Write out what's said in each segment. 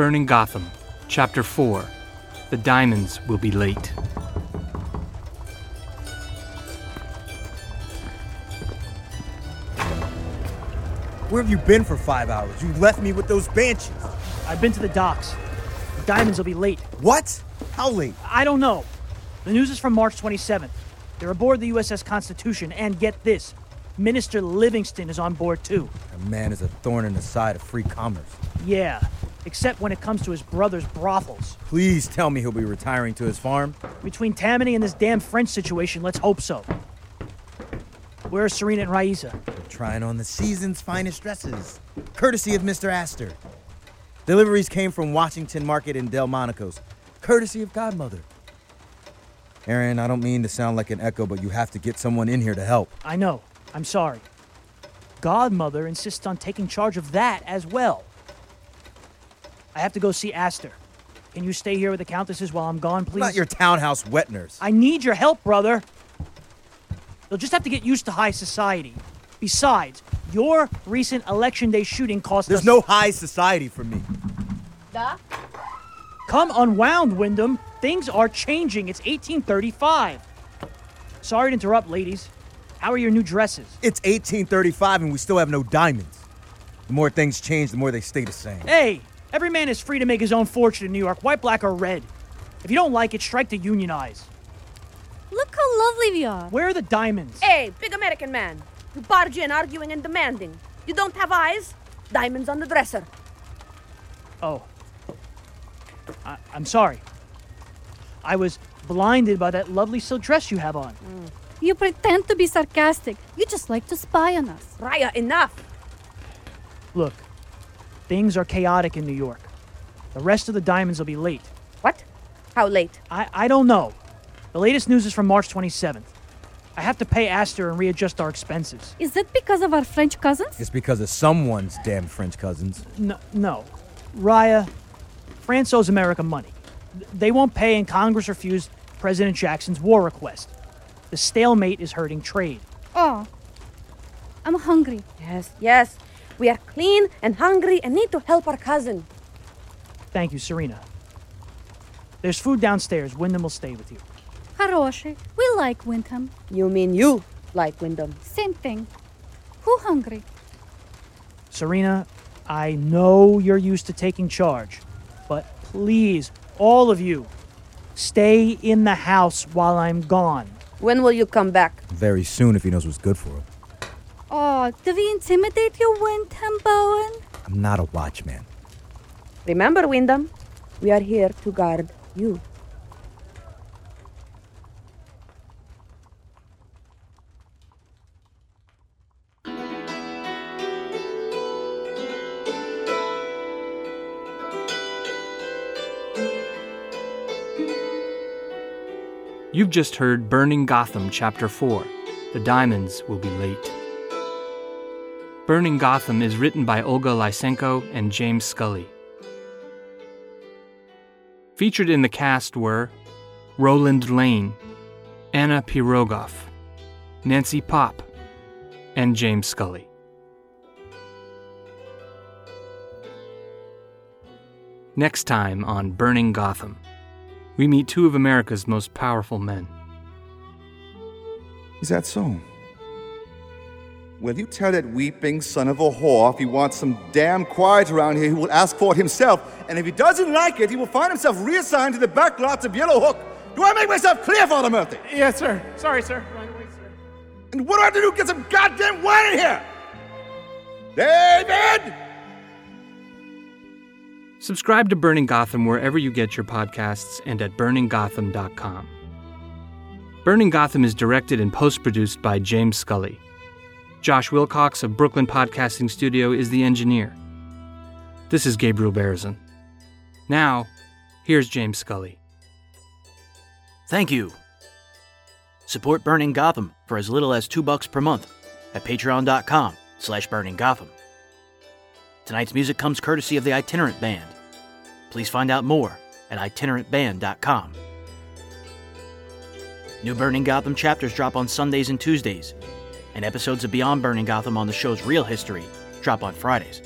Burning Gotham, Chapter 4 The Diamonds Will Be Late. Where have you been for five hours? You left me with those banshees. I've been to the docks. The diamonds will be late. What? How late? I don't know. The news is from March 27th. They're aboard the USS Constitution, and get this Minister Livingston is on board too. A man is a thorn in the side of free commerce. Yeah, except when it comes to his brother's brothels. Please tell me he'll be retiring to his farm. Between Tammany and this damn French situation, let's hope so. Where are Serena and Raisa? Trying on the season's finest dresses, courtesy of Mr. Astor. Deliveries came from Washington Market in Delmonico's, courtesy of Godmother. Aaron, I don't mean to sound like an echo, but you have to get someone in here to help. I know. I'm sorry. Godmother insists on taking charge of that as well. I have to go see Astor. Can you stay here with the Countesses while I'm gone, please? Not your townhouse wet nurse. I need your help, brother. You'll just have to get used to high society. Besides, your recent election day shooting cost There's us. no high society for me. Da? Come unwound, Wyndham. Things are changing. It's 1835. Sorry to interrupt, ladies. How are your new dresses? It's 1835 and we still have no diamonds. The more things change, the more they stay the same. Hey, every man is free to make his own fortune in New York, white, black, or red. If you don't like it, strike to unionize. Look how lovely we are. Where are the diamonds? Hey, big American man. You barge in arguing and demanding. You don't have eyes? Diamonds on the dresser. Oh. I- I'm sorry. I was blinded by that lovely silk dress you have on. Mm. You pretend to be sarcastic. You just like to spy on us. Raya, enough. Look, things are chaotic in New York. The rest of the diamonds will be late. What? How late? I, I don't know. The latest news is from March 27th. I have to pay Astor and readjust our expenses. Is it because of our French cousins? It's because of someone's damn French cousins. No, no. Raya, France owes America money. They won't pay, and Congress refused President Jackson's war request. The stalemate is hurting trade. Oh. I'm hungry. Yes, yes. We are clean and hungry and need to help our cousin. Thank you, Serena. There's food downstairs. Wyndham will stay with you. Хороший. We like Windham. You mean you like Wyndham? Same thing. Who hungry? Serena, I know you're used to taking charge, but please, all of you, stay in the house while I'm gone. When will you come back? Very soon if he knows what's good for him. Oh, do we intimidate you, Wyndham Bowen? I'm not a watchman. Remember, Wyndham, we are here to guard you. You've just heard Burning Gotham, Chapter 4 The Diamonds Will Be Late. Burning Gotham is written by Olga Lysenko and James Scully. Featured in the cast were Roland Lane, Anna Pirogoff, Nancy Pop, and James Scully. Next time on Burning Gotham, we meet two of America's most powerful men. Is that so? Well, you tell that weeping son of a whore if he wants some damn quiet around here, he will ask for it himself. And if he doesn't like it, he will find himself reassigned to the back lots of Yellow Hook. Do I make myself clear, Father Murphy? Yes, sir. Sorry, sir. Right away, sir. And what do I have to do to get some goddamn wine in here? David! Subscribe to Burning Gotham wherever you get your podcasts and at burninggotham.com. Burning Gotham is directed and post produced by James Scully. Josh Wilcox of Brooklyn Podcasting Studio is the engineer. This is Gabriel Berzin. Now, here's James Scully. Thank you. Support Burning Gotham for as little as two bucks per month at patreon.com slash burning Gotham. Tonight's music comes courtesy of the Itinerant Band. Please find out more at itinerantband.com. New Burning Gotham chapters drop on Sundays and Tuesdays, and episodes of Beyond Burning Gotham on the show's real history drop on Fridays.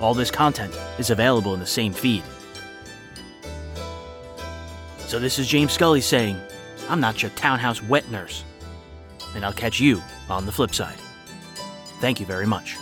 All this content is available in the same feed. So this is James Scully saying, I'm not your townhouse wet nurse. And I'll catch you on the flip side. Thank you very much.